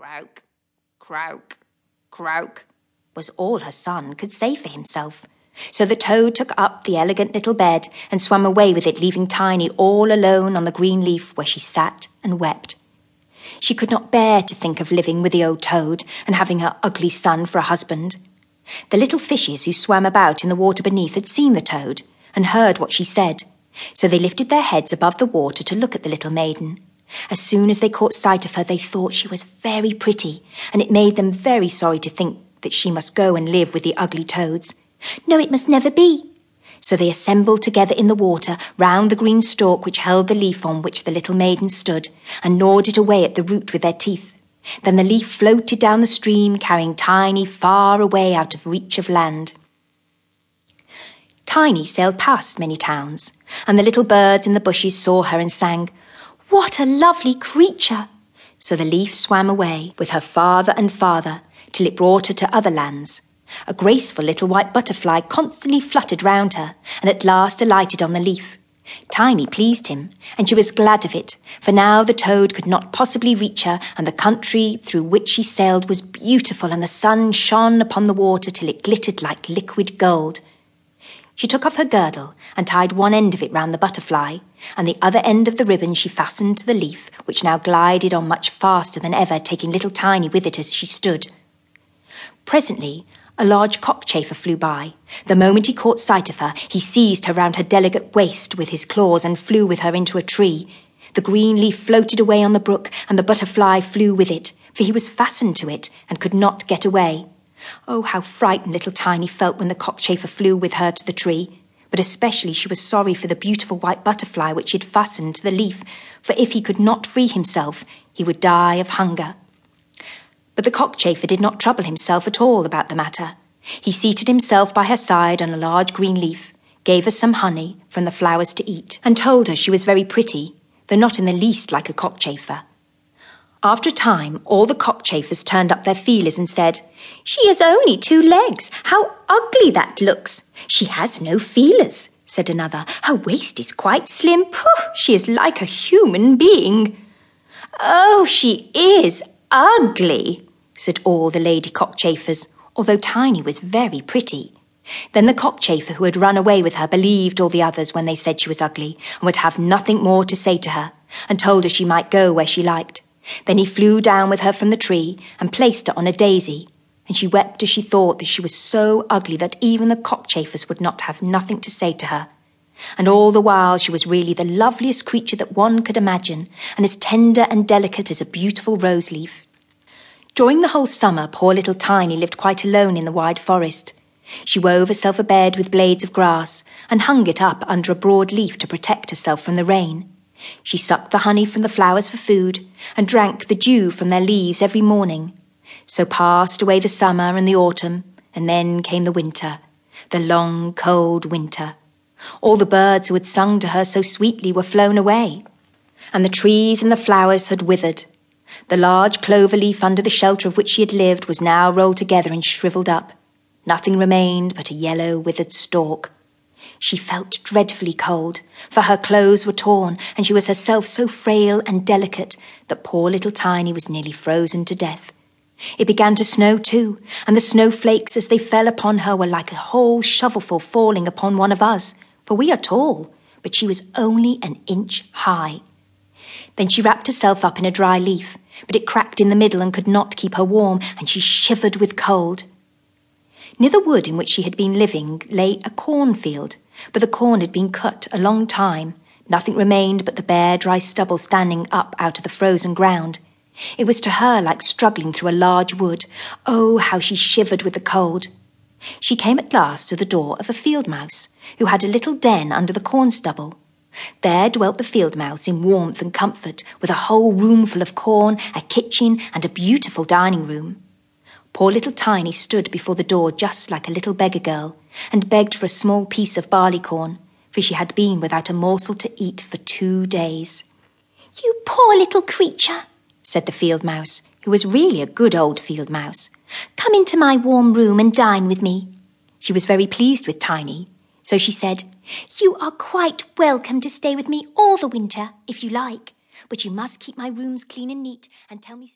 Croak, croak, croak, was all her son could say for himself. So the toad took up the elegant little bed and swam away with it, leaving Tiny all alone on the green leaf where she sat and wept. She could not bear to think of living with the old toad and having her ugly son for a husband. The little fishes who swam about in the water beneath had seen the toad and heard what she said, so they lifted their heads above the water to look at the little maiden. As soon as they caught sight of her, they thought she was very pretty, and it made them very sorry to think that she must go and live with the ugly toads. No, it must never be. So they assembled together in the water round the green stalk which held the leaf on which the little maiden stood, and gnawed it away at the root with their teeth. Then the leaf floated down the stream, carrying Tiny far away out of reach of land. Tiny sailed past many towns, and the little birds in the bushes saw her and sang, What a lovely creature! So the leaf swam away with her father and father till it brought her to other lands. A graceful little white butterfly constantly fluttered round her, and at last alighted on the leaf. Tiny pleased him, and she was glad of it, for now the toad could not possibly reach her, and the country through which she sailed was beautiful, and the sun shone upon the water till it glittered like liquid gold. She took off her girdle and tied one end of it round the butterfly, and the other end of the ribbon she fastened to the leaf, which now glided on much faster than ever, taking little Tiny with it as she stood. Presently, a large cockchafer flew by. The moment he caught sight of her, he seized her round her delicate waist with his claws and flew with her into a tree. The green leaf floated away on the brook, and the butterfly flew with it, for he was fastened to it and could not get away. Oh, how frightened little Tiny felt when the cockchafer flew with her to the tree. But especially she was sorry for the beautiful white butterfly which she had fastened to the leaf, for if he could not free himself, he would die of hunger. But the cockchafer did not trouble himself at all about the matter. He seated himself by her side on a large green leaf, gave her some honey from the flowers to eat, and told her she was very pretty, though not in the least like a cockchafer. After a time, all the cockchafers turned up their feelers and said, She has only two legs. How ugly that looks. She has no feelers, said another. Her waist is quite slim. Pooh, she is like a human being. Oh, she is ugly, said all the lady cockchafers, although Tiny was very pretty. Then the cockchafer who had run away with her believed all the others when they said she was ugly, and would have nothing more to say to her, and told her she might go where she liked. Then he flew down with her from the tree and placed her on a daisy, and she wept as she thought that she was so ugly that even the cockchafers would not have nothing to say to her. And all the while she was really the loveliest creature that one could imagine, and as tender and delicate as a beautiful rose leaf. During the whole summer, poor little Tiny lived quite alone in the wide forest. She wove herself a bed with blades of grass and hung it up under a broad leaf to protect herself from the rain. She sucked the honey from the flowers for food and drank the dew from their leaves every morning. So passed away the summer and the autumn, and then came the winter, the long, cold winter. All the birds who had sung to her so sweetly were flown away, and the trees and the flowers had withered. The large clover leaf under the shelter of which she had lived was now rolled together and shriveled up. Nothing remained but a yellow, withered stalk. She felt dreadfully cold, for her clothes were torn, and she was herself so frail and delicate that poor little Tiny was nearly frozen to death. It began to snow too, and the snowflakes as they fell upon her were like a whole shovelful falling upon one of us, for we are tall, but she was only an inch high. Then she wrapped herself up in a dry leaf, but it cracked in the middle and could not keep her warm, and she shivered with cold. Near the wood in which she had been living lay a cornfield, but the corn had been cut a long time. Nothing remained but the bare, dry stubble standing up out of the frozen ground. It was to her like struggling through a large wood. Oh, how she shivered with the cold. She came at last to the door of a field mouse, who had a little den under the corn stubble. There dwelt the field mouse in warmth and comfort, with a whole room full of corn, a kitchen, and a beautiful dining room. Poor little Tiny stood before the door just like a little beggar girl, and begged for a small piece of barley corn, for she had been without a morsel to eat for two days. You poor little creature, said the field mouse, who was really a good old field mouse. Come into my warm room and dine with me. She was very pleased with Tiny, so she said, You are quite welcome to stay with me all the winter, if you like, but you must keep my rooms clean and neat and tell me.